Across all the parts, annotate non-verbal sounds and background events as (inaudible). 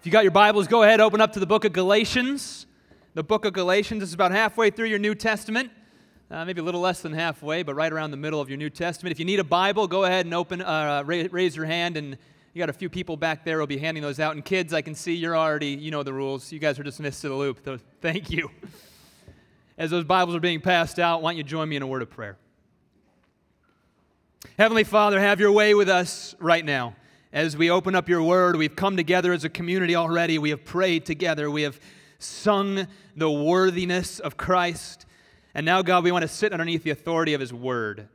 If you got your Bibles, go ahead, open up to the book of Galatians. The book of Galatians is about halfway through your New Testament. Uh, maybe a little less than halfway, but right around the middle of your New Testament. If you need a Bible, go ahead and open, uh, raise your hand, and you got a few people back there who'll be handing those out. And kids, I can see you're already, you know the rules. You guys are dismissed to the loop. So thank you. As those Bibles are being passed out, why don't you join me in a word of prayer? Heavenly Father, have your way with us right now as we open up your word. We've come together as a community already. We have prayed together. We have sung the worthiness of Christ. And now, God, we want to sit underneath the authority of his word.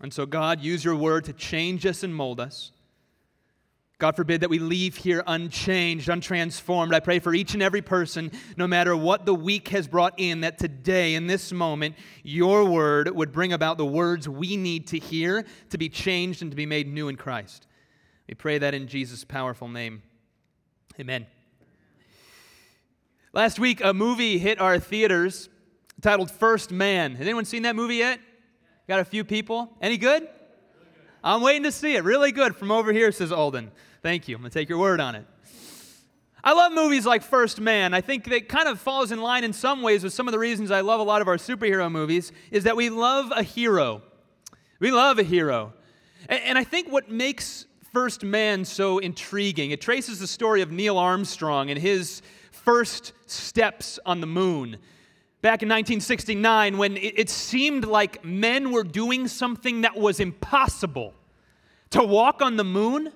And so, God, use your word to change us and mold us. God forbid that we leave here unchanged, untransformed. I pray for each and every person, no matter what the week has brought in, that today, in this moment, your word would bring about the words we need to hear to be changed and to be made new in Christ. We pray that in Jesus' powerful name. Amen. Last week, a movie hit our theaters titled First Man. Has anyone seen that movie yet? Got a few people? Any good? I'm waiting to see it. Really good from over here, says Alden. Thank you. I'm going to take your word on it. I love movies like First Man. I think that kind of falls in line in some ways with some of the reasons I love a lot of our superhero movies is that we love a hero. We love a hero. And I think what makes First Man so intriguing. It traces the story of Neil Armstrong and his first steps on the moon. Back in 1969, when it seemed like men were doing something that was impossible to walk on the moon.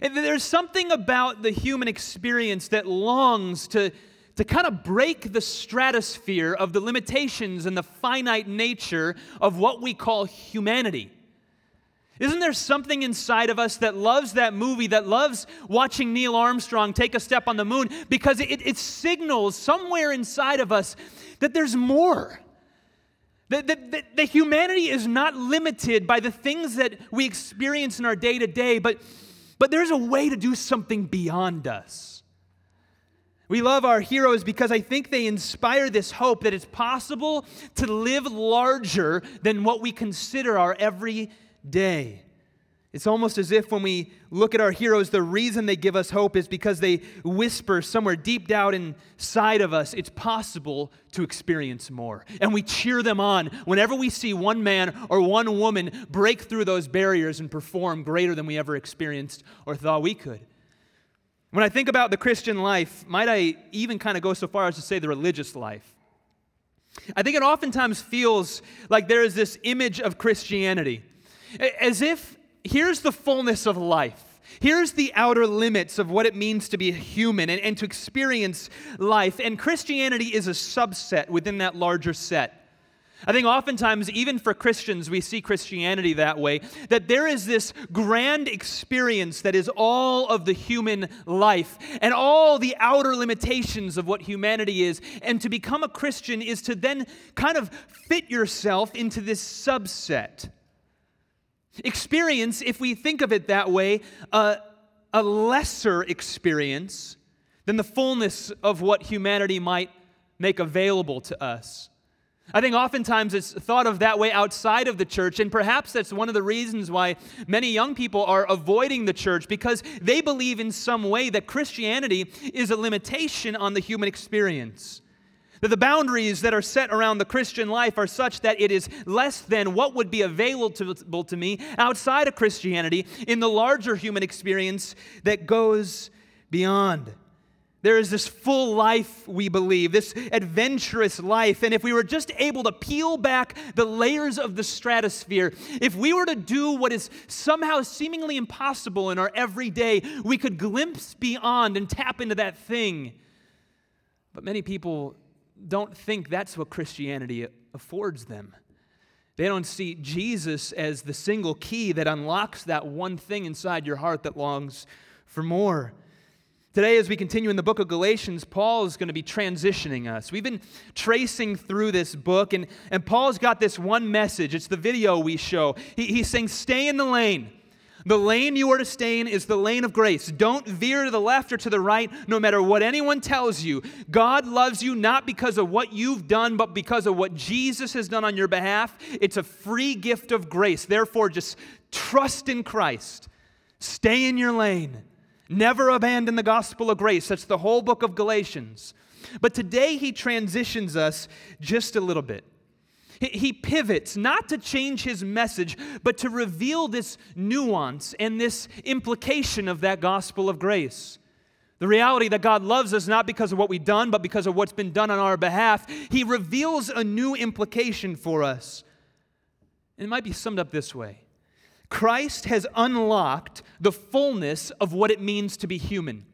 There's something about the human experience that longs to, to kind of break the stratosphere of the limitations and the finite nature of what we call humanity. Isn't there something inside of us that loves that movie, that loves watching Neil Armstrong take a step on the moon because it, it signals somewhere inside of us that there's more? That, that, that, that humanity is not limited by the things that we experience in our day to day, but but there's a way to do something beyond us. We love our heroes because I think they inspire this hope that it's possible to live larger than what we consider our every day. It's almost as if when we look at our heroes, the reason they give us hope is because they whisper somewhere deep down inside of us, it's possible to experience more. And we cheer them on whenever we see one man or one woman break through those barriers and perform greater than we ever experienced or thought we could. When I think about the Christian life, might I even kind of go so far as to say the religious life? I think it oftentimes feels like there is this image of Christianity as if here's the fullness of life. Here's the outer limits of what it means to be a human and, and to experience life. And Christianity is a subset within that larger set. I think oftentimes, even for Christians, we see Christianity that way that there is this grand experience that is all of the human life and all the outer limitations of what humanity is. And to become a Christian is to then kind of fit yourself into this subset. Experience, if we think of it that way, a lesser experience than the fullness of what humanity might make available to us. I think oftentimes it's thought of that way outside of the church, and perhaps that's one of the reasons why many young people are avoiding the church because they believe in some way that Christianity is a limitation on the human experience. That the boundaries that are set around the Christian life are such that it is less than what would be available to me outside of Christianity in the larger human experience that goes beyond. There is this full life, we believe, this adventurous life. And if we were just able to peel back the layers of the stratosphere, if we were to do what is somehow seemingly impossible in our everyday, we could glimpse beyond and tap into that thing. But many people don't think that's what Christianity affords them. They don't see Jesus as the single key that unlocks that one thing inside your heart that longs for more. Today, as we continue in the book of Galatians, Paul is going to be transitioning us. We've been tracing through this book, and, and Paul's got this one message. It's the video we show. He, he's saying, Stay in the lane. The lane you are to stay in is the lane of grace. Don't veer to the left or to the right, no matter what anyone tells you. God loves you not because of what you've done, but because of what Jesus has done on your behalf. It's a free gift of grace. Therefore, just trust in Christ. Stay in your lane. Never abandon the gospel of grace. That's the whole book of Galatians. But today he transitions us just a little bit. He pivots not to change his message, but to reveal this nuance and this implication of that gospel of grace. The reality that God loves us not because of what we've done, but because of what's been done on our behalf. He reveals a new implication for us. And it might be summed up this way Christ has unlocked the fullness of what it means to be human.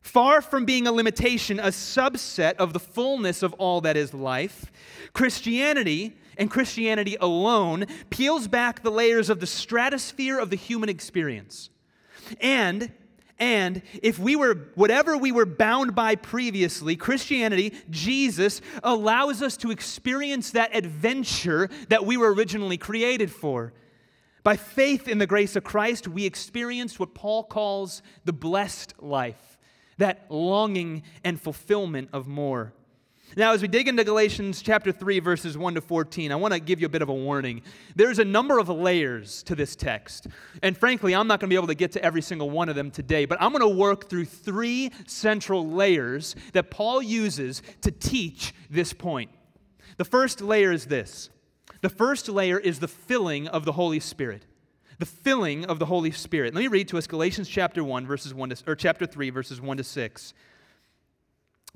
Far from being a limitation, a subset of the fullness of all that is life, Christianity and Christianity alone peels back the layers of the stratosphere of the human experience. And and if we were, whatever we were bound by previously, Christianity, Jesus, allows us to experience that adventure that we were originally created for. By faith in the grace of Christ, we experience what Paul calls the blessed life that longing and fulfillment of more. Now, as we dig into Galatians chapter 3, verses 1 to 14, I want to give you a bit of a warning. There's a number of layers to this text. And frankly, I'm not going to be able to get to every single one of them today, but I'm going to work through three central layers that Paul uses to teach this point. The first layer is this the first layer is the filling of the Holy Spirit the filling of the Holy Spirit. Let me read to us Galatians chapter 1 verses 1 to, or chapter 3 verses 1 to 6.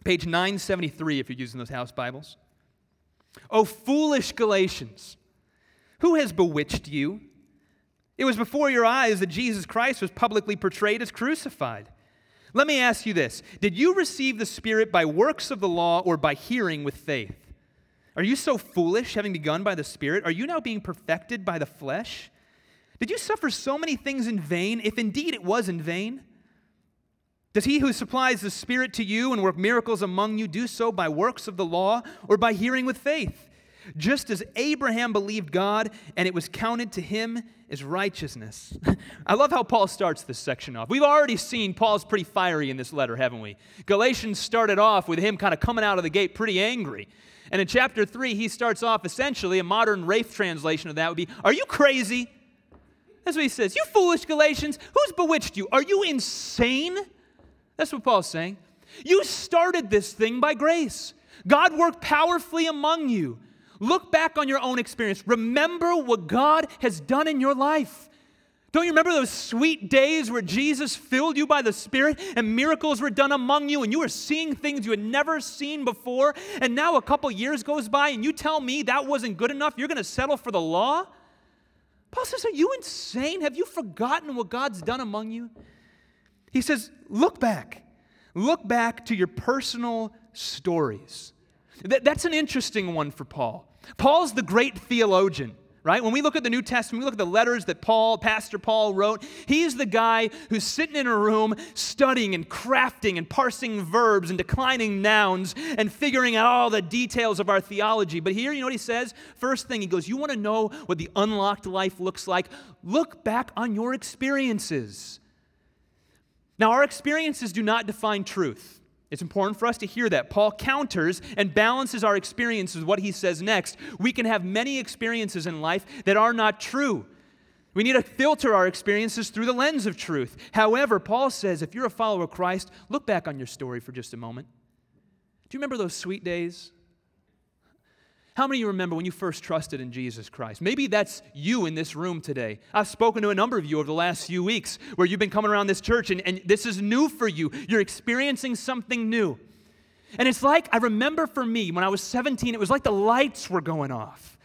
Page 973 if you're using those house Bibles. Oh foolish Galatians, who has bewitched you? It was before your eyes that Jesus Christ was publicly portrayed as crucified. Let me ask you this Did you receive the Spirit by works of the law or by hearing with faith? Are you so foolish, having begun by the Spirit? Are you now being perfected by the flesh? Did you suffer so many things in vain, if indeed it was in vain? Does he who supplies the Spirit to you and work miracles among you do so by works of the law or by hearing with faith? Just as Abraham believed God and it was counted to him as righteousness. (laughs) I love how Paul starts this section off. We've already seen Paul's pretty fiery in this letter, haven't we? Galatians started off with him kind of coming out of the gate pretty angry. And in chapter 3, he starts off essentially a modern Rafe translation of that would be Are you crazy? That's what he says. You foolish Galatians, who's bewitched you? Are you insane? That's what Paul's saying. You started this thing by grace. God worked powerfully among you. Look back on your own experience. Remember what God has done in your life. Don't you remember those sweet days where Jesus filled you by the Spirit and miracles were done among you and you were seeing things you had never seen before? And now a couple years goes by and you tell me that wasn't good enough? You're going to settle for the law? Paul says, Are you insane? Have you forgotten what God's done among you? He says, Look back. Look back to your personal stories. that's an interesting one for Paul. Paul's the great theologian right? When we look at the New Testament, we look at the letters that Paul, Pastor Paul wrote, he's the guy who's sitting in a room studying and crafting and parsing verbs and declining nouns and figuring out all the details of our theology. But here, you know what he says? First thing, he goes, You want to know what the unlocked life looks like? Look back on your experiences. Now, our experiences do not define truth. It's important for us to hear that. Paul counters and balances our experiences with what he says next. We can have many experiences in life that are not true. We need to filter our experiences through the lens of truth. However, Paul says if you're a follower of Christ, look back on your story for just a moment. Do you remember those sweet days? How many of you remember when you first trusted in Jesus Christ? Maybe that's you in this room today. I've spoken to a number of you over the last few weeks where you've been coming around this church and, and this is new for you. You're experiencing something new. And it's like, I remember for me, when I was 17, it was like the lights were going off.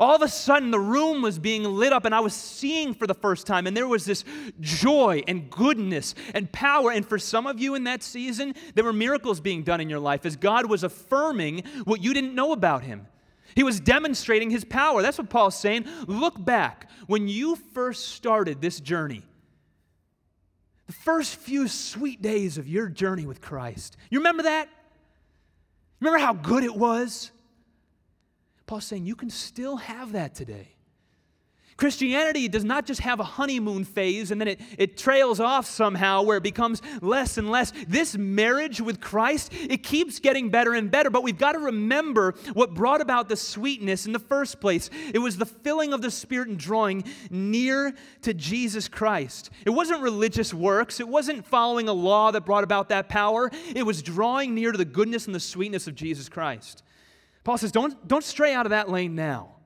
All of a sudden, the room was being lit up, and I was seeing for the first time, and there was this joy and goodness and power. And for some of you in that season, there were miracles being done in your life as God was affirming what you didn't know about Him. He was demonstrating his power. That's what Paul's saying. Look back when you first started this journey. The first few sweet days of your journey with Christ. You remember that? Remember how good it was? Paul's saying you can still have that today. Christianity does not just have a honeymoon phase and then it, it trails off somehow where it becomes less and less. This marriage with Christ, it keeps getting better and better, but we've got to remember what brought about the sweetness in the first place. It was the filling of the Spirit and drawing near to Jesus Christ. It wasn't religious works, it wasn't following a law that brought about that power. It was drawing near to the goodness and the sweetness of Jesus Christ. Paul says, don't, don't stray out of that lane now.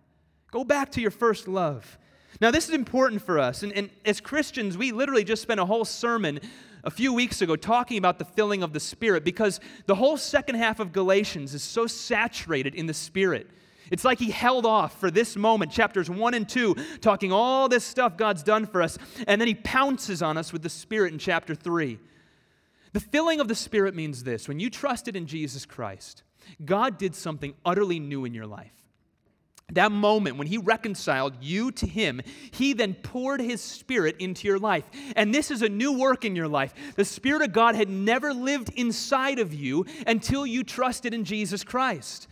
Go back to your first love. Now, this is important for us. And, and, as Christians, we literally just spent a whole sermon a few weeks ago talking about the filling of the Spirit because the whole second half of Galatians is so saturated in the Spirit. It's like he held off for this moment, chapters 1 and 2, talking all this stuff God's done for us, and then he pounces on us with the Spirit in chapter 3. The filling of the Spirit means this when you trusted in Jesus Christ, God did something utterly new in your life. That moment when he reconciled you to him, he then poured his spirit into your life. And this is a new work in your life. The Spirit of God had never lived inside of you until you trusted in Jesus Christ.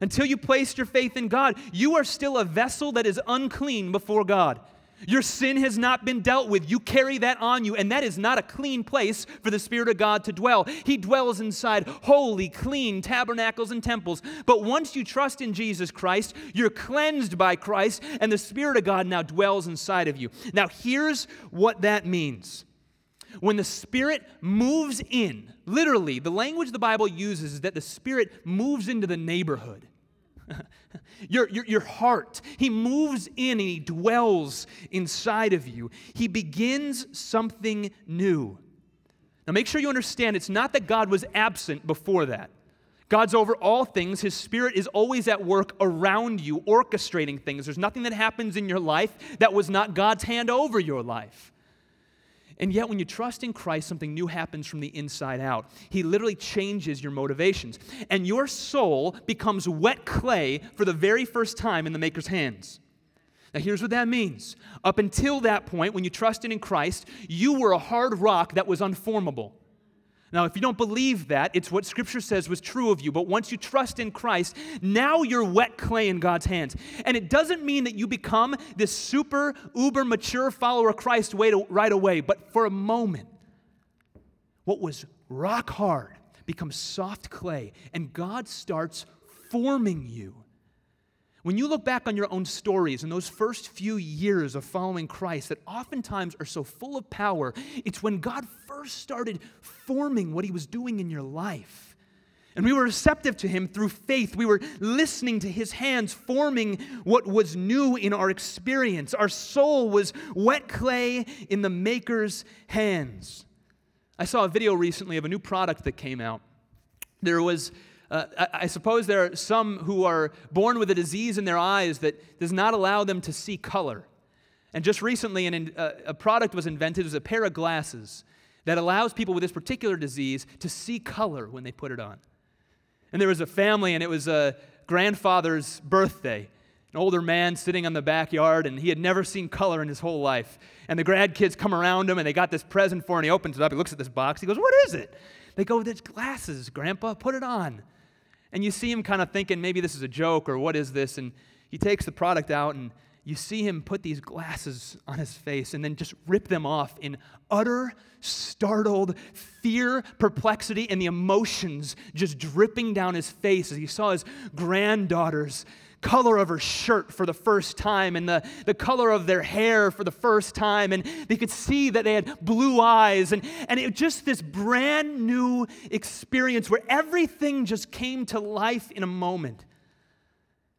Until you placed your faith in God, you are still a vessel that is unclean before God. Your sin has not been dealt with. You carry that on you, and that is not a clean place for the Spirit of God to dwell. He dwells inside holy, clean tabernacles and temples. But once you trust in Jesus Christ, you're cleansed by Christ, and the Spirit of God now dwells inside of you. Now, here's what that means. When the Spirit moves in, literally, the language the Bible uses is that the Spirit moves into the neighborhood. (laughs) your, your, your heart. He moves in and he dwells inside of you. He begins something new. Now, make sure you understand it's not that God was absent before that. God's over all things. His Spirit is always at work around you, orchestrating things. There's nothing that happens in your life that was not God's hand over your life. And yet, when you trust in Christ, something new happens from the inside out. He literally changes your motivations. And your soul becomes wet clay for the very first time in the Maker's hands. Now, here's what that means. Up until that point, when you trusted in Christ, you were a hard rock that was unformable. Now, if you don't believe that, it's what Scripture says was true of you. But once you trust in Christ, now you're wet clay in God's hands. And it doesn't mean that you become this super, uber mature follower of Christ right away. But for a moment, what was rock hard becomes soft clay, and God starts forming you. When you look back on your own stories and those first few years of following Christ that oftentimes are so full of power, it's when God first started forming what He was doing in your life. And we were receptive to Him through faith. We were listening to His hands forming what was new in our experience. Our soul was wet clay in the Maker's hands. I saw a video recently of a new product that came out. There was uh, I, I, suppose there are some who are born with a disease in their eyes that does not allow them to see color. And just recently, an, uh, a product was invented. It was a pair of glasses that allows people with this particular disease to see color when they put it on. And there was a family, and it was a grandfather's birthday. An older man sitting on the backyard, and he had never seen color in his whole life. And the grandkids come around him, and they got this present for him. And he opens it up. He looks at this box. He goes, "What is it?" They go, "There's glasses, Grandpa. Put it on." And you see him kind of thinking, maybe this is a joke or what is this? And he takes the product out and you see him put these glasses on his face and then just rip them off in utter, startled fear, perplexity, and the emotions just dripping down his face as he saw his granddaughters color of her shirt for the first time and the, the color of their hair for the first time. And they could see that they had blue eyes. And, and it was just this brand new experience where everything just came to life in a moment.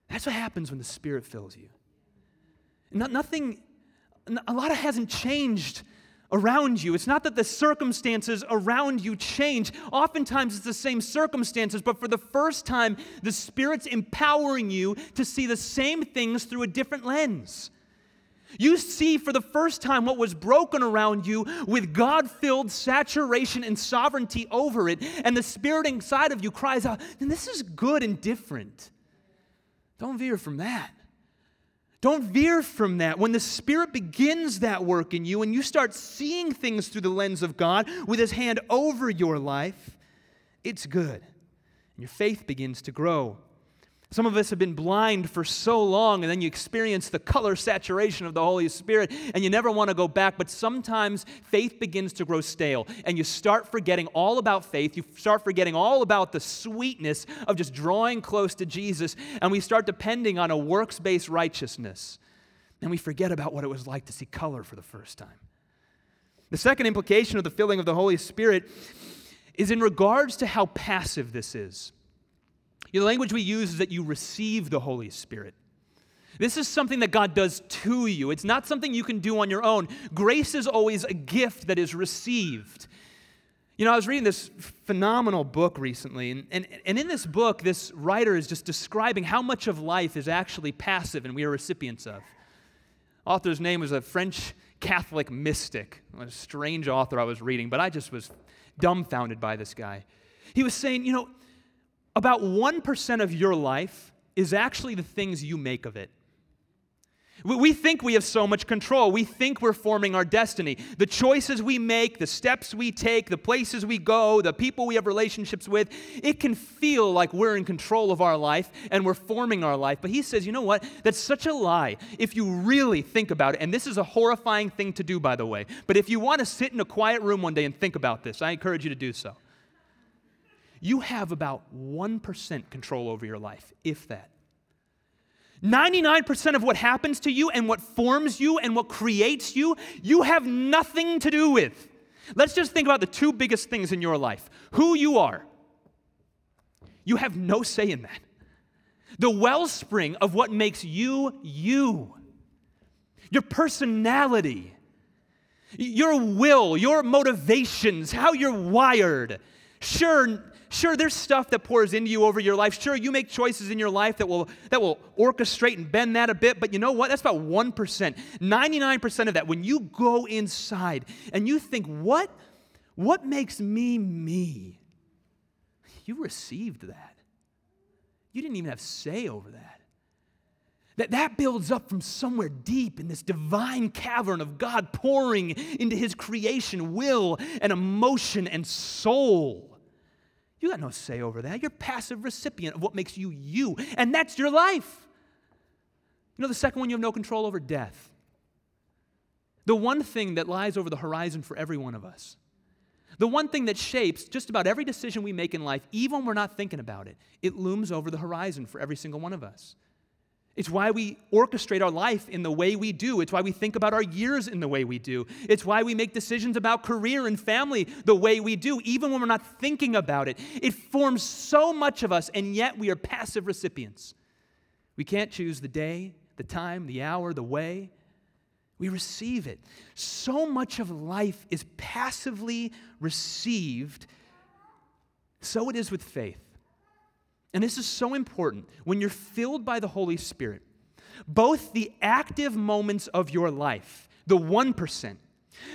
That's what happens when the Spirit fills you. No, nothing, a lot of hasn't changed around you. It's not that the circumstances around you change. Oftentimes it's the same circumstances, but for the first time, the Spirit's empowering you to see the same things through a different lens. You see for the first time what was broken around you with God filled saturation and sovereignty over it, and the Spirit inside of you cries out, this is good and different. Don't veer from that. Don't veer from that. When the Spirit begins that work in you and you start seeing things through the lens of God with His hand over your life, it's good. And your faith begins to grow. Some of us have been blind for so long, and then you experience the color saturation of the Holy Spirit, and you never want to go back. But sometimes faith begins to grow stale, and you start forgetting all about faith. You start forgetting all about the sweetness of just drawing close to Jesus, and we start depending on a works based righteousness. And we forget about what it was like to see color for the first time. The second implication of the filling of the Holy Spirit is in regards to how passive this is. The language we use is that you receive the Holy Spirit. This is something that God does to you. It's not something you can do on your own. Grace is always a gift that is received. You know, I was reading this phenomenal book recently, and, and, and in this book, this writer is just describing how much of life is actually passive and we are recipients of. Author's name was a French Catholic mystic, a strange author I was reading, but I just was dumbfounded by this guy. He was saying, you know, about 1% of your life is actually the things you make of it. We think we have so much control. We think we're forming our destiny. The choices we make, the steps we take, the places we go, the people we have relationships with, it can feel like we're in control of our life and we're forming our life. But he says, you know what? That's such a lie. If you really think about it, and this is a horrifying thing to do, by the way, but if you want to sit in a quiet room one day and think about this, I encourage you to do so. You have about 1% control over your life, if that. 99% of what happens to you and what forms you and what creates you, you have nothing to do with. Let's just think about the two biggest things in your life who you are. You have no say in that. The wellspring of what makes you you, your personality, your will, your motivations, how you're wired. Sure, Sure, there's stuff that pours into you over your life. Sure, you make choices in your life that will, that will orchestrate and bend that a bit, but you know what? That's about 1%. 99% of that, when you go inside and you think, what, what makes me me? You received that. You didn't even have say over that. That, that builds up from somewhere deep in this divine cavern of God pouring into his creation will and emotion and soul. You got no say over that. You're passive recipient of what makes you you, and that's your life. You know, the second one, you have no control over death. The one thing that lies over the horizon for every one of us. The one thing that shapes just about every decision we make in life, even when we're not thinking about it, it looms over the horizon for every single one of us. It's why we orchestrate our life in the way we do. It's why we think about our years in the way we do. It's why we make decisions about career and family the way we do, even when we're not thinking about it. It forms so much of us, and yet we are passive recipients. We can't choose the day, the time, the hour, the way. We receive it. So much of life is passively received. So it is with faith. And this is so important. When you're filled by the Holy Spirit, both the active moments of your life, the 1%,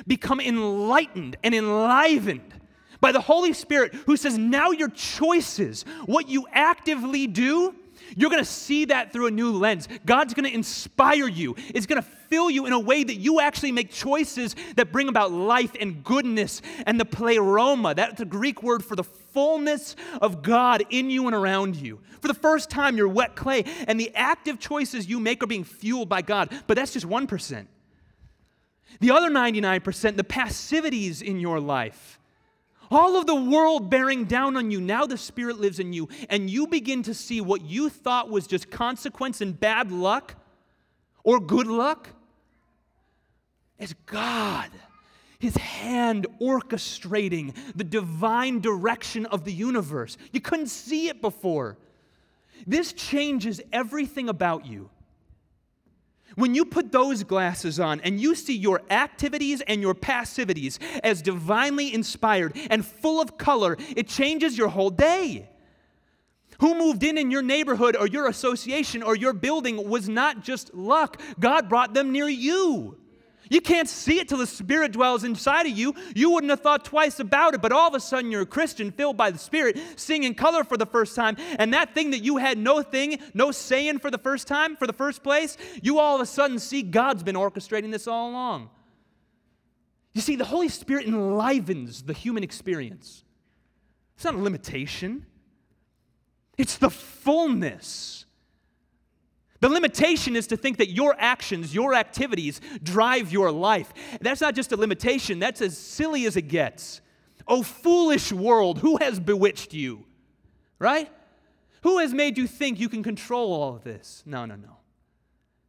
become enlightened and enlivened by the Holy Spirit who says, now your choices, what you actively do, you're going to see that through a new lens. God's going to inspire you. It's going to fill you in a way that you actually make choices that bring about life and goodness and the pleroma. That's the Greek word for the fullness of God in you and around you. For the first time, you're wet clay, and the active choices you make are being fueled by God. But that's just 1%. The other 99%, the passivities in your life, all of the world bearing down on you. Now the Spirit lives in you, and you begin to see what you thought was just consequence and bad luck or good luck as God, His hand orchestrating the divine direction of the universe. You couldn't see it before. This changes everything about you. When you put those glasses on and you see your activities and your passivities as divinely inspired and full of color, it changes your whole day. Who moved in in your neighborhood or your association or your building was not just luck, God brought them near you. You can't see it till the Spirit dwells inside of you. You wouldn't have thought twice about it, but all of a sudden you're a Christian filled by the Spirit, seeing in color for the first time, and that thing that you had no thing, no saying for the first time, for the first place, you all of a sudden see God's been orchestrating this all along. You see, the Holy Spirit enlivens the human experience. It's not a limitation. It's the fullness. The limitation is to think that your actions, your activities drive your life. That's not just a limitation, that's as silly as it gets. Oh, foolish world, who has bewitched you? Right? Who has made you think you can control all of this? No, no, no.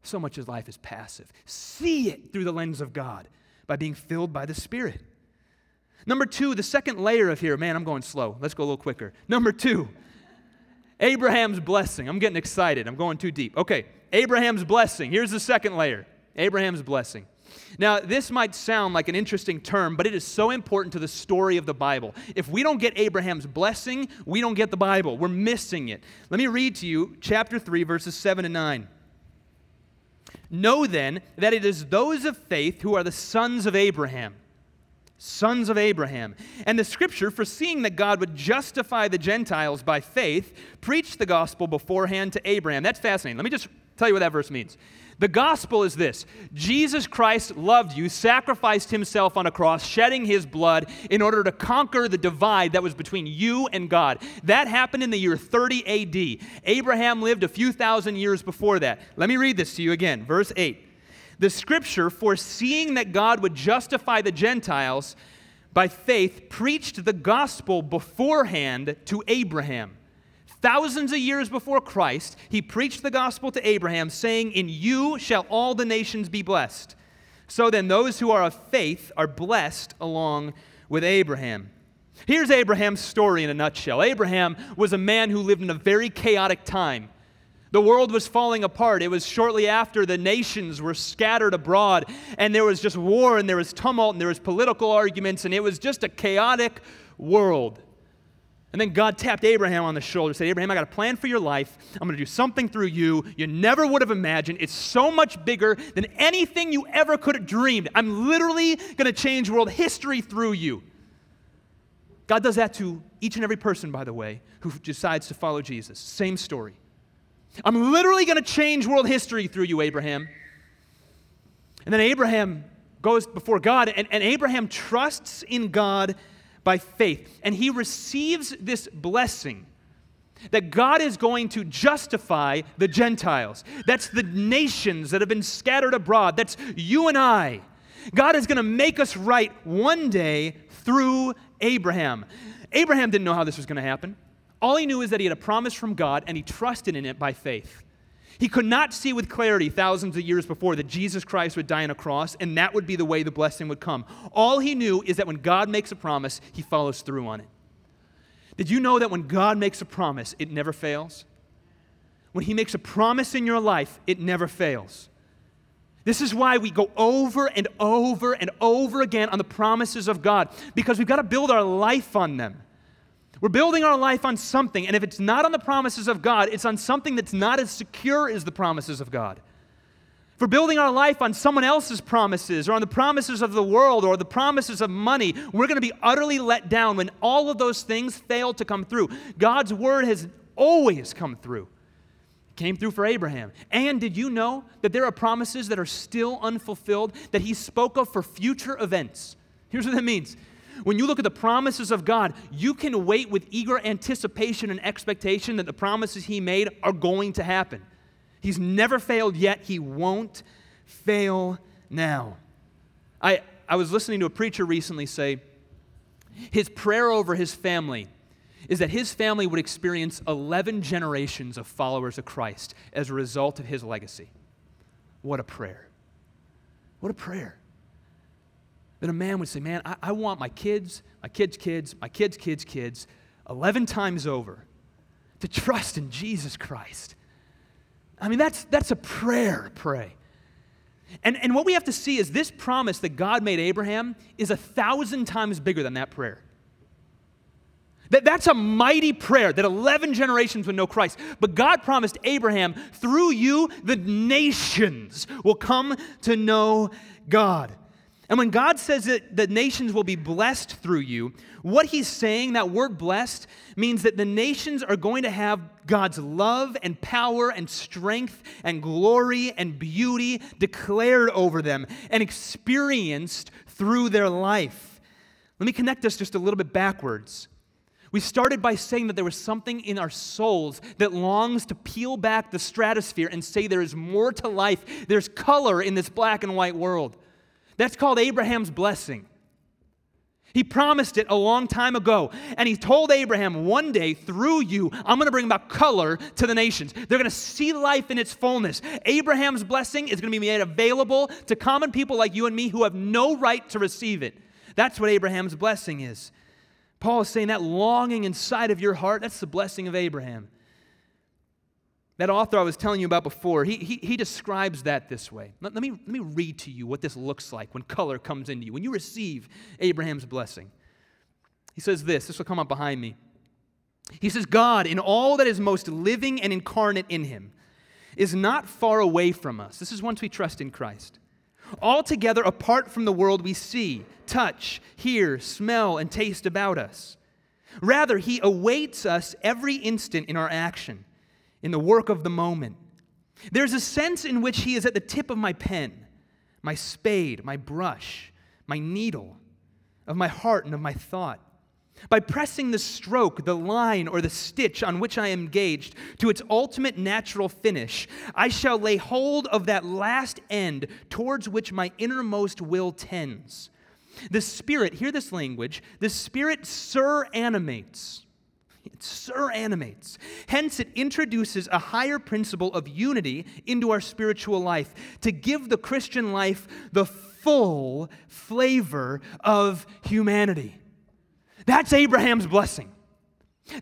So much of life is passive. See it through the lens of God by being filled by the Spirit. Number two, the second layer of here, man, I'm going slow. Let's go a little quicker. Number two, Abraham's blessing. I'm getting excited. I'm going too deep. Okay, Abraham's blessing. Here's the second layer Abraham's blessing. Now, this might sound like an interesting term, but it is so important to the story of the Bible. If we don't get Abraham's blessing, we don't get the Bible. We're missing it. Let me read to you chapter 3, verses 7 and 9. Know then that it is those of faith who are the sons of Abraham sons of Abraham. And the scripture, foreseeing that God would justify the Gentiles by faith, preached the gospel beforehand to Abraham. That's fascinating. Let me just tell you what that verse means. The gospel is this Jesus Christ loved you, sacrificed himself on a cross, shedding his blood in order to conquer the divide that was between you and God. That happened in the year 30 AD. Abraham lived a few thousand years before that. Let me read this to you again. Verse 8. The scripture, foreseeing that God would justify the Gentiles by faith, preached the gospel beforehand to Abraham. Thousands of years before Christ, he preached the gospel to Abraham, saying, In you shall all the nations be blessed. So then, those who are of faith are blessed along with Abraham. Here's Abraham's story in a nutshell. Abraham was a man who lived in a very chaotic time. The world was falling apart. It was shortly after the nations were scattered abroad, and there was just war, and there was tumult, and there was political arguments, and it was just a chaotic world. And then God tapped Abraham on the shoulder, said, Abraham, I got a plan for your life. I'm going to do something through you you never would have imagined. It's so much bigger than anything you ever could have dreamed. I'm literally going to change world history through you. God does that to each and every person, by the way, who decides to follow Jesus. Same story. I'm literally going to change world history through you, Abraham. And then Abraham goes before God, and, and Abraham trusts in God by faith. And he receives this blessing that God is going to justify the Gentiles. That's the nations that have been scattered abroad. That's you and I. God is going to make us right one day through Abraham. Abraham didn't know how this was going to happen. All he knew is that he had a promise from God and he trusted in it by faith. He could not see with clarity thousands of years before that Jesus Christ would die on a cross and that would be the way the blessing would come. All he knew is that when God makes a promise, he follows through on it. Did you know that when God makes a promise, it never fails? When he makes a promise in your life, it never fails. This is why we go over and over and over again on the promises of God because we've got to build our life on them. We're building our life on something, and if it's not on the promises of God, it's on something that's not as secure as the promises of God. If we're building our life on someone else's promises or on the promises of the world or the promises of money, we're going to be utterly let down when all of those things fail to come through. God's word has always come through. It came through for Abraham. And did you know that there are promises that are still unfulfilled that he spoke of for future events? Here's what that means when you look at the promises of God, you can wait with eager anticipation and expectation that the promises He made are going to happen. He's never failed yet, He won't fail now. I, I was listening to a preacher recently say his prayer over his family is that his family would experience 11 generations of followers of Christ as a result of his legacy. What a prayer! What a prayer that a man would say, Man, I, I want my kids, my kids' kids, my kids' kids' kids, 11 times over to trust in Jesus Christ. I mean, that's, that's a prayer to pray. And, and what we have to see is this promise that God made Abraham is a thousand times bigger than that prayer. That, that's a mighty prayer that 11 generations would know Christ. But God promised Abraham, through you, the nations will come to know God. And when God says that the nations will be blessed through you, what he's saying, that word blessed, means that the nations are going to have God's love and power and strength and glory and beauty declared over them and experienced through their life. Let me connect this just a little bit backwards. We started by saying that there was something in our souls that longs to peel back the stratosphere and say there is more to life. There's color in this black and white world. That's called Abraham's blessing. He promised it a long time ago. And he told Abraham, one day through you, I'm going to bring about color to the nations. They're going to see life in its fullness. Abraham's blessing is going to be made available to common people like you and me who have no right to receive it. That's what Abraham's blessing is. Paul is saying that longing inside of your heart, that's the blessing of Abraham. That author I was telling you about before, he, he, he describes that this way. Let, let, me, let me read to you what this looks like when color comes into you, when you receive Abraham's blessing. He says this, this will come up behind me. He says, God, in all that is most living and incarnate in him, is not far away from us. This is once we trust in Christ. Altogether apart from the world we see, touch, hear, smell, and taste about us. Rather, he awaits us every instant in our action, in the work of the moment. There's a sense in which he is at the tip of my pen, my spade, my brush, my needle, of my heart and of my thought. By pressing the stroke, the line, or the stitch on which I am engaged to its ultimate natural finish, I shall lay hold of that last end towards which my innermost will tends. The Spirit, hear this language, the Spirit suranimates. It suranimates. Hence, it introduces a higher principle of unity into our spiritual life to give the Christian life the full flavor of humanity. That's Abraham's blessing.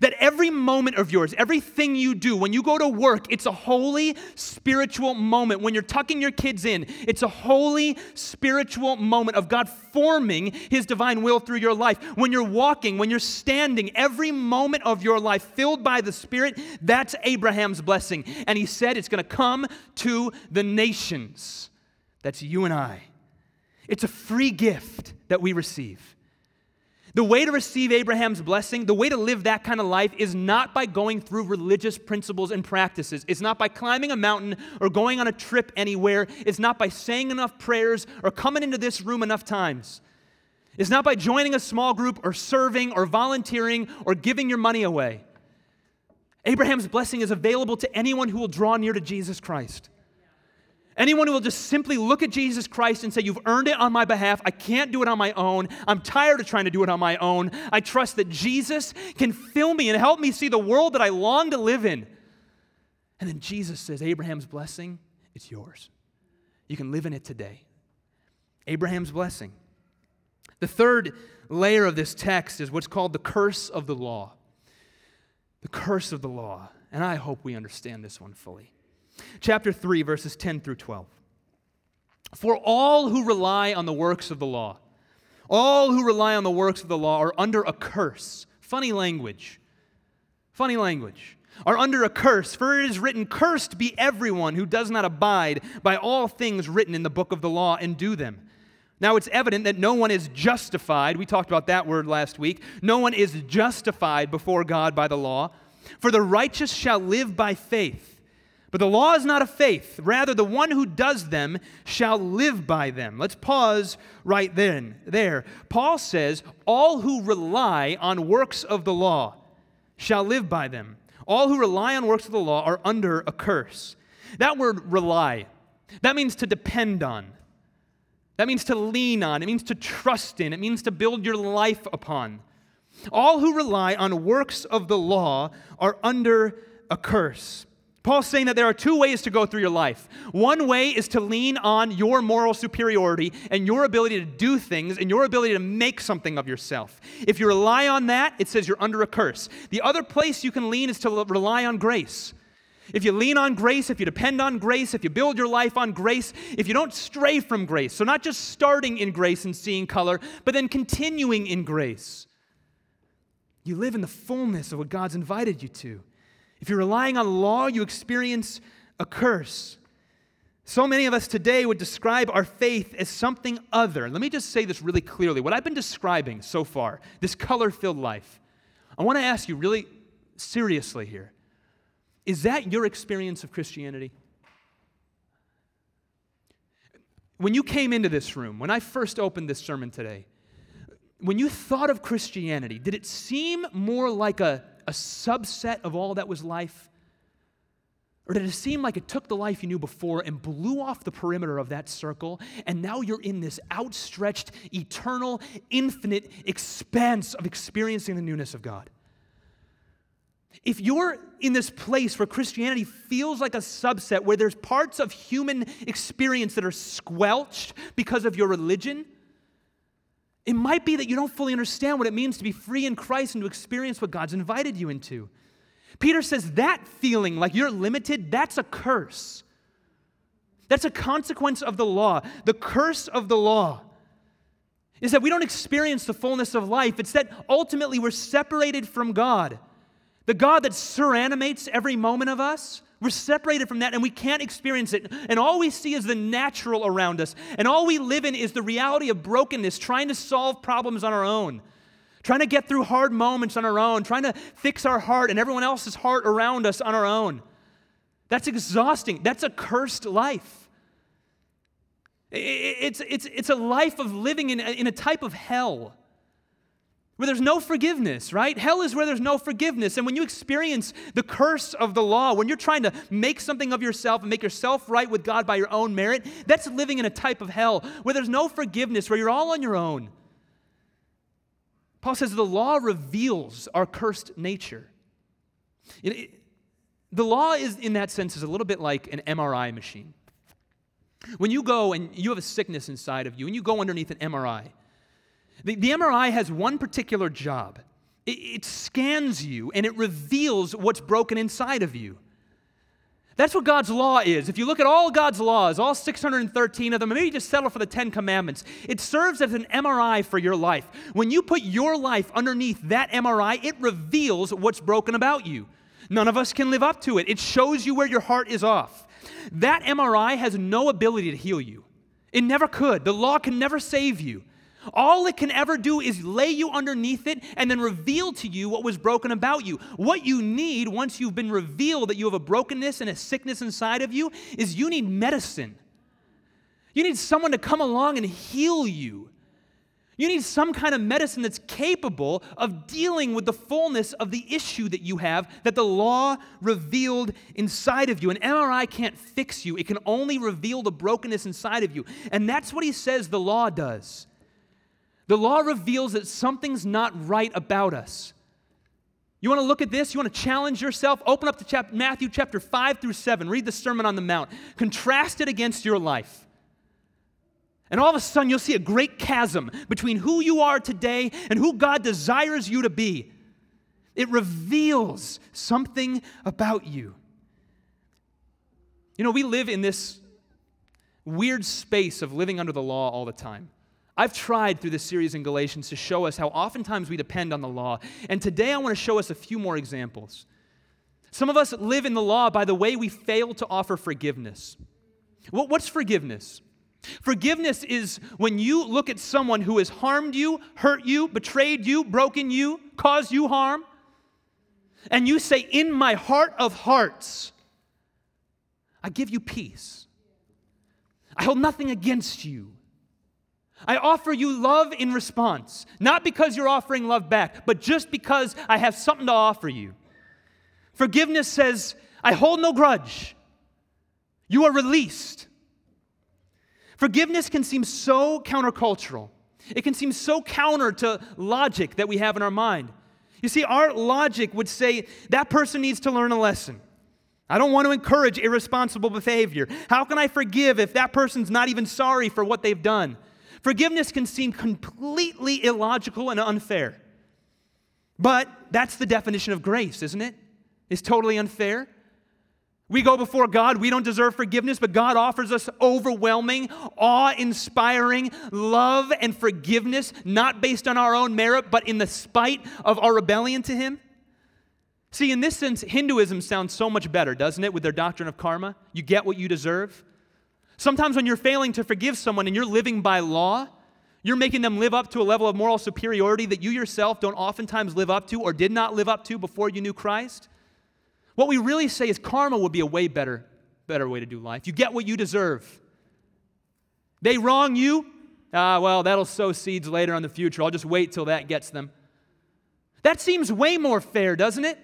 That every moment of yours, everything you do, when you go to work, it's a holy spiritual moment. When you're tucking your kids in, it's a holy spiritual moment of God forming His divine will through your life. When you're walking, when you're standing, every moment of your life filled by the Spirit, that's Abraham's blessing. And He said it's going to come to the nations. That's you and I. It's a free gift that we receive. The way to receive Abraham's blessing, the way to live that kind of life is not by going through religious principles and practices. It's not by climbing a mountain or going on a trip anywhere. It's not by saying enough prayers or coming into this room enough times. It's not by joining a small group or serving or volunteering or giving your money away. Abraham's blessing is available to anyone who will draw near to Jesus Christ. Anyone who will just simply look at Jesus Christ and say, You've earned it on my behalf. I can't do it on my own. I'm tired of trying to do it on my own. I trust that Jesus can fill me and help me see the world that I long to live in. And then Jesus says, Abraham's blessing, it's yours. You can live in it today. Abraham's blessing. The third layer of this text is what's called the curse of the law. The curse of the law. And I hope we understand this one fully. Chapter 3, verses 10 through 12. For all who rely on the works of the law, all who rely on the works of the law are under a curse. Funny language. Funny language. Are under a curse, for it is written, Cursed be everyone who does not abide by all things written in the book of the law and do them. Now it's evident that no one is justified. We talked about that word last week. No one is justified before God by the law. For the righteous shall live by faith. But the law is not of faith. Rather, the one who does them shall live by them. Let's pause right then. There. Paul says, All who rely on works of the law shall live by them. All who rely on works of the law are under a curse. That word rely, that means to depend on. That means to lean on. It means to trust in. It means to build your life upon. All who rely on works of the law are under a curse. Paul's saying that there are two ways to go through your life. One way is to lean on your moral superiority and your ability to do things and your ability to make something of yourself. If you rely on that, it says you're under a curse. The other place you can lean is to rely on grace. If you lean on grace, if you depend on grace, if you build your life on grace, if you don't stray from grace, so not just starting in grace and seeing color, but then continuing in grace, you live in the fullness of what God's invited you to. If you're relying on law, you experience a curse. So many of us today would describe our faith as something other. Let me just say this really clearly. What I've been describing so far, this color filled life, I want to ask you really seriously here is that your experience of Christianity? When you came into this room, when I first opened this sermon today, when you thought of Christianity, did it seem more like a, a subset of all that was life? Or did it seem like it took the life you knew before and blew off the perimeter of that circle, and now you're in this outstretched, eternal, infinite expanse of experiencing the newness of God? If you're in this place where Christianity feels like a subset, where there's parts of human experience that are squelched because of your religion, it might be that you don't fully understand what it means to be free in Christ and to experience what God's invited you into. Peter says that feeling like you're limited, that's a curse. That's a consequence of the law. The curse of the law is that we don't experience the fullness of life. It's that ultimately we're separated from God. The God that suranimates every moment of us, we're separated from that and we can't experience it. And all we see is the natural around us. And all we live in is the reality of brokenness, trying to solve problems on our own trying to get through hard moments on our own, trying to fix our heart and everyone else's heart around us on our own. That's exhausting. That's a cursed life. It's, it's, it's a life of living in in a type of hell where there's no forgiveness, right? Hell is where there's no forgiveness. And when you experience the curse of the law, when you're trying to make something of yourself and make yourself right with God by your own merit, that's living in a type of hell where there's no forgiveness, where you're all on your own. Paul says the law reveals our cursed nature. It, the law is, in that sense, is a little bit like an MRI machine. When you go and you have a sickness inside of you and you go underneath an MRI, the, the MRI has one particular job. It, it scans you and it reveals what's broken inside of you. That's what God's law is. If you look at all God's laws, all 613 of them, maybe just settle for the 10 commandments, it serves as an MRI for your life. When you put your life underneath that MRI, it reveals what's broken about you. None of us can live up to it. It shows you where your heart is off. That MRI has no ability to heal you. It never could. The law can never save you. All it can ever do is lay you underneath it and then reveal to you what was broken about you. What you need once you've been revealed that you have a brokenness and a sickness inside of you is you need medicine. You need someone to come along and heal you. You need some kind of medicine that's capable of dealing with the fullness of the issue that you have that the law revealed inside of you. An MRI can't fix you, it can only reveal the brokenness inside of you. And that's what he says the law does. The law reveals that something's not right about us. You want to look at this? You want to challenge yourself? Open up to chapter, Matthew chapter 5 through 7. Read the Sermon on the Mount. Contrast it against your life. And all of a sudden, you'll see a great chasm between who you are today and who God desires you to be. It reveals something about you. You know, we live in this weird space of living under the law all the time. I've tried through this series in Galatians to show us how oftentimes we depend on the law. And today I want to show us a few more examples. Some of us live in the law by the way we fail to offer forgiveness. What's forgiveness? Forgiveness is when you look at someone who has harmed you, hurt you, betrayed you, broken you, caused you harm, and you say, In my heart of hearts, I give you peace. I hold nothing against you. I offer you love in response, not because you're offering love back, but just because I have something to offer you. Forgiveness says, I hold no grudge. You are released. Forgiveness can seem so countercultural. It can seem so counter to logic that we have in our mind. You see, our logic would say that person needs to learn a lesson. I don't want to encourage irresponsible behavior. How can I forgive if that person's not even sorry for what they've done? Forgiveness can seem completely illogical and unfair. But that's the definition of grace, isn't it? It's totally unfair. We go before God, we don't deserve forgiveness, but God offers us overwhelming, awe inspiring love and forgiveness, not based on our own merit, but in the spite of our rebellion to Him. See, in this sense, Hinduism sounds so much better, doesn't it, with their doctrine of karma? You get what you deserve. Sometimes when you're failing to forgive someone and you're living by law, you're making them live up to a level of moral superiority that you yourself don't oftentimes live up to or did not live up to before you knew Christ. What we really say is karma would be a way better, better way to do life. You get what you deserve. They wrong you, Ah, well, that'll sow seeds later in the future. I'll just wait till that gets them. That seems way more fair, doesn't it?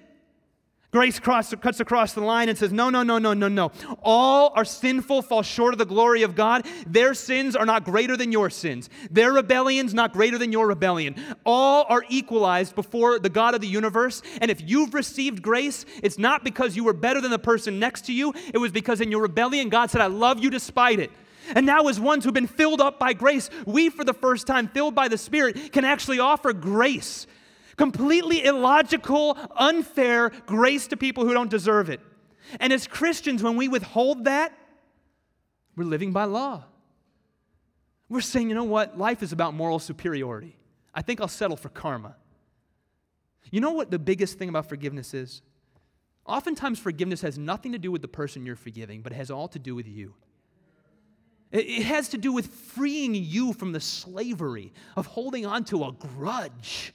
Grace cross, cuts across the line and says, No, no, no, no, no, no. All are sinful, fall short of the glory of God. Their sins are not greater than your sins. Their rebellion's not greater than your rebellion. All are equalized before the God of the universe. And if you've received grace, it's not because you were better than the person next to you. It was because in your rebellion, God said, I love you despite it. And now, as ones who've been filled up by grace, we, for the first time, filled by the Spirit, can actually offer grace completely illogical, unfair grace to people who don't deserve it. And as Christians, when we withhold that, we're living by law. We're saying, you know what? Life is about moral superiority. I think I'll settle for karma. You know what the biggest thing about forgiveness is? Oftentimes, forgiveness has nothing to do with the person you're forgiving, but it has all to do with you. It has to do with freeing you from the slavery of holding on to a grudge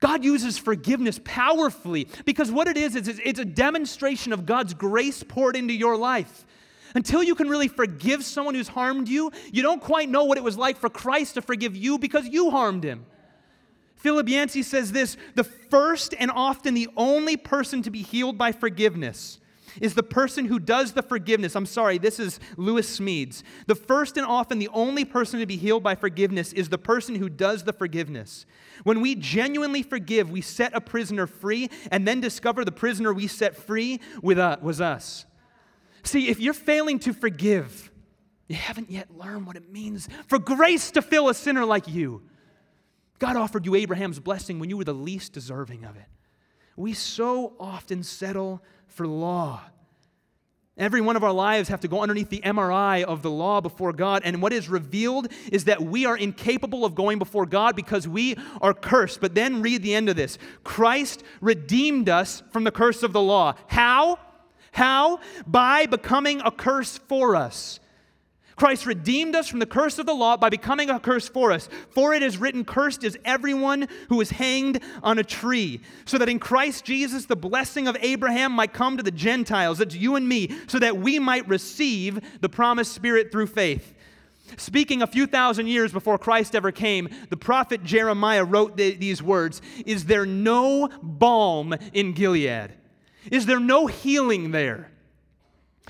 God uses forgiveness powerfully because what it is, is it's a demonstration of God's grace poured into your life. Until you can really forgive someone who's harmed you, you don't quite know what it was like for Christ to forgive you because you harmed him. Philip Yancey says this the first and often the only person to be healed by forgiveness is the person who does the forgiveness. I'm sorry, this is Lewis Smedes. The first and often the only person to be healed by forgiveness is the person who does the forgiveness. When we genuinely forgive, we set a prisoner free and then discover the prisoner we set free with, uh, was us. See, if you're failing to forgive, you haven't yet learned what it means for grace to fill a sinner like you. God offered you Abraham's blessing when you were the least deserving of it. We so often settle for law. Every one of our lives have to go underneath the MRI of the law before God. And what is revealed is that we are incapable of going before God because we are cursed. But then read the end of this Christ redeemed us from the curse of the law. How? How? By becoming a curse for us. Christ redeemed us from the curse of the law by becoming a curse for us. For it is written, Cursed is everyone who is hanged on a tree, so that in Christ Jesus the blessing of Abraham might come to the Gentiles, that's you and me, so that we might receive the promised Spirit through faith. Speaking a few thousand years before Christ ever came, the prophet Jeremiah wrote th- these words Is there no balm in Gilead? Is there no healing there?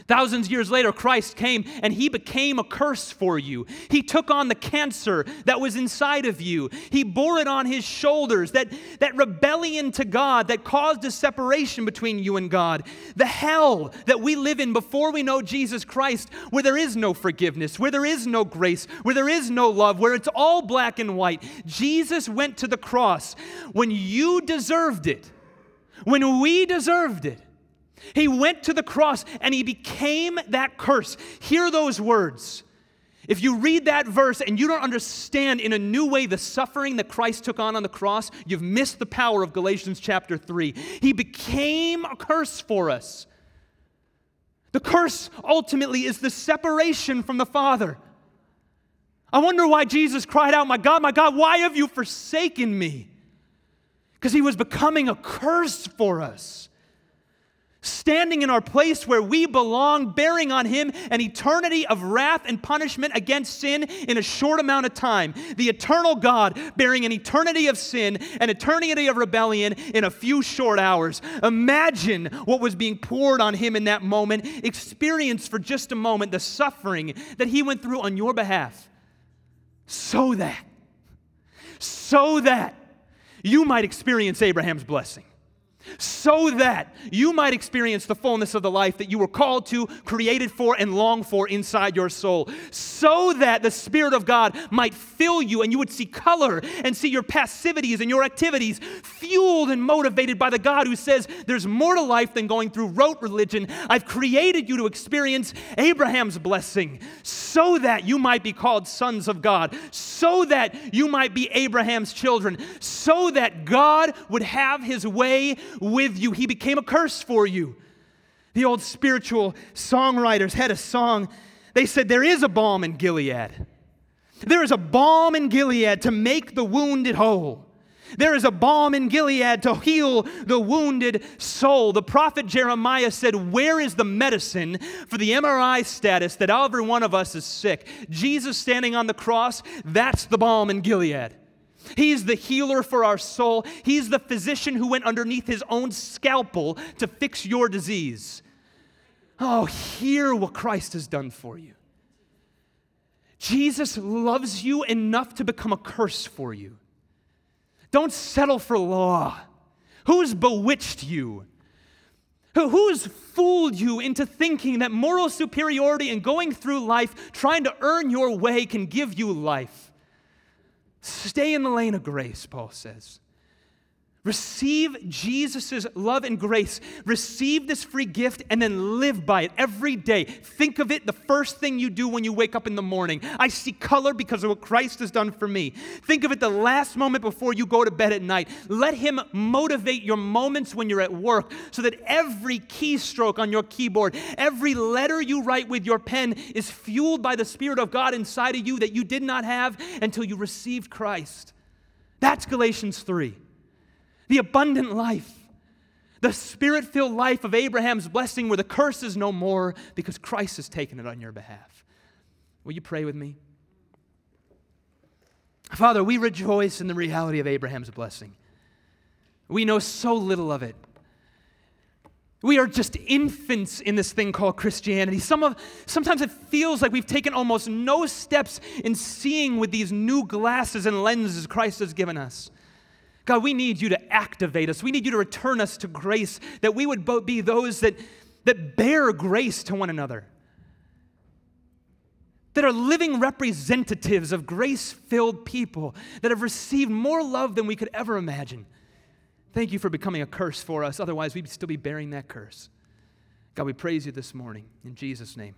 Thousands of years later, Christ came and he became a curse for you. He took on the cancer that was inside of you. He bore it on his shoulders, that, that rebellion to God that caused a separation between you and God. The hell that we live in before we know Jesus Christ, where there is no forgiveness, where there is no grace, where there is no love, where it's all black and white. Jesus went to the cross when you deserved it, when we deserved it. He went to the cross and he became that curse. Hear those words. If you read that verse and you don't understand in a new way the suffering that Christ took on on the cross, you've missed the power of Galatians chapter 3. He became a curse for us. The curse ultimately is the separation from the Father. I wonder why Jesus cried out, My God, my God, why have you forsaken me? Because he was becoming a curse for us standing in our place where we belong, bearing on Him an eternity of wrath and punishment against sin in a short amount of time. The eternal God bearing an eternity of sin, an eternity of rebellion in a few short hours. Imagine what was being poured on Him in that moment. Experience for just a moment the suffering that He went through on your behalf. So that, so that you might experience Abraham's blessing so that you might experience the fullness of the life that you were called to, created for, and long for inside your soul. So that the Spirit of God might fill you and you would see color and see your passivities and your activities fueled and motivated by the God who says, There's more to life than going through rote religion. I've created you to experience Abraham's blessing so that you might be called sons of God, so that you might be Abraham's children, so that God would have his way with you. He became a curse for you. The old spiritual songwriters had a song. They said, There is a balm in Gilead. There is a balm in Gilead to make the wounded whole. There is a balm in Gilead to heal the wounded soul. The prophet Jeremiah said, Where is the medicine for the MRI status that every one of us is sick? Jesus standing on the cross, that's the balm in Gilead. He's the healer for our soul. He's the physician who went underneath his own scalpel to fix your disease. Oh, hear what Christ has done for you. Jesus loves you enough to become a curse for you. Don't settle for law. Who's bewitched you? Who's fooled you into thinking that moral superiority and going through life trying to earn your way can give you life? Stay in the lane of grace, Paul says. Receive Jesus' love and grace. Receive this free gift and then live by it every day. Think of it the first thing you do when you wake up in the morning. I see color because of what Christ has done for me. Think of it the last moment before you go to bed at night. Let Him motivate your moments when you're at work so that every keystroke on your keyboard, every letter you write with your pen is fueled by the Spirit of God inside of you that you did not have until you received Christ. That's Galatians 3 the abundant life, the spirit filled life of Abraham's blessing where the curse is no more because Christ has taken it on your behalf. Will you pray with me? Father, we rejoice in the reality of Abraham's blessing. We know so little of it. We are just infants in this thing called Christianity. Some of, sometimes it feels like we've taken almost no steps in seeing with these new glasses and lenses Christ has given us. God, we need you to activate us. We need you to return us to grace, that we would both be those that, that bear grace to one another, that are living representatives of grace filled people that have received more love than we could ever imagine. Thank you for becoming a curse for us. Otherwise, we'd still be bearing that curse. God, we praise you this morning. In Jesus' name.